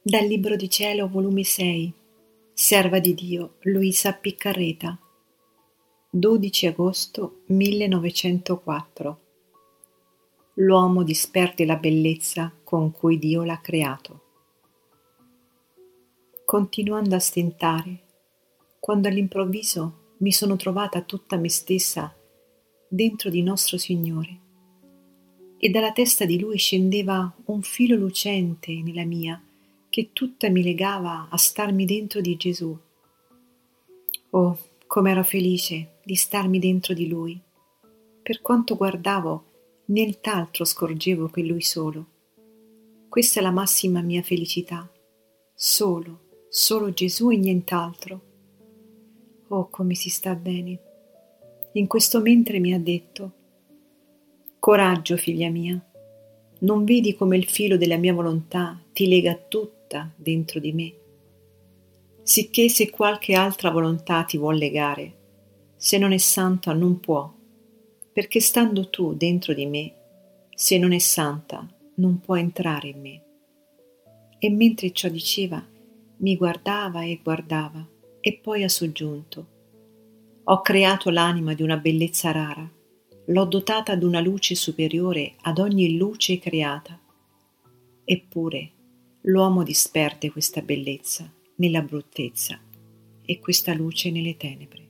Dal Libro di Cielo, volume 6, Serva di Dio, Luisa Piccarreta, 12 agosto 1904. L'uomo disperde la bellezza con cui Dio l'ha creato. Continuando a stentare, quando all'improvviso mi sono trovata tutta me stessa dentro di nostro Signore, e dalla testa di Lui scendeva un filo lucente nella mia, che tutta mi legava a starmi dentro di Gesù. Oh, com'ero felice di starmi dentro di Lui. Per quanto guardavo, nient'altro scorgevo che Lui solo. Questa è la massima mia felicità. Solo, solo Gesù e nient'altro. Oh, come si sta bene. In questo mentre mi ha detto, Coraggio, figlia mia, non vedi come il filo della mia volontà ti lega tutto tutta dentro di me, sicché se qualche altra volontà ti vuol legare, se non è santa non può, perché stando tu dentro di me, se non è santa non può entrare in me. E mentre ciò diceva, mi guardava e guardava, e poi ha soggiunto, ho creato l'anima di una bellezza rara, l'ho dotata d'una luce superiore ad ogni luce creata. Eppure, l'uomo disperde questa bellezza nella bruttezza e questa luce nelle tenebre.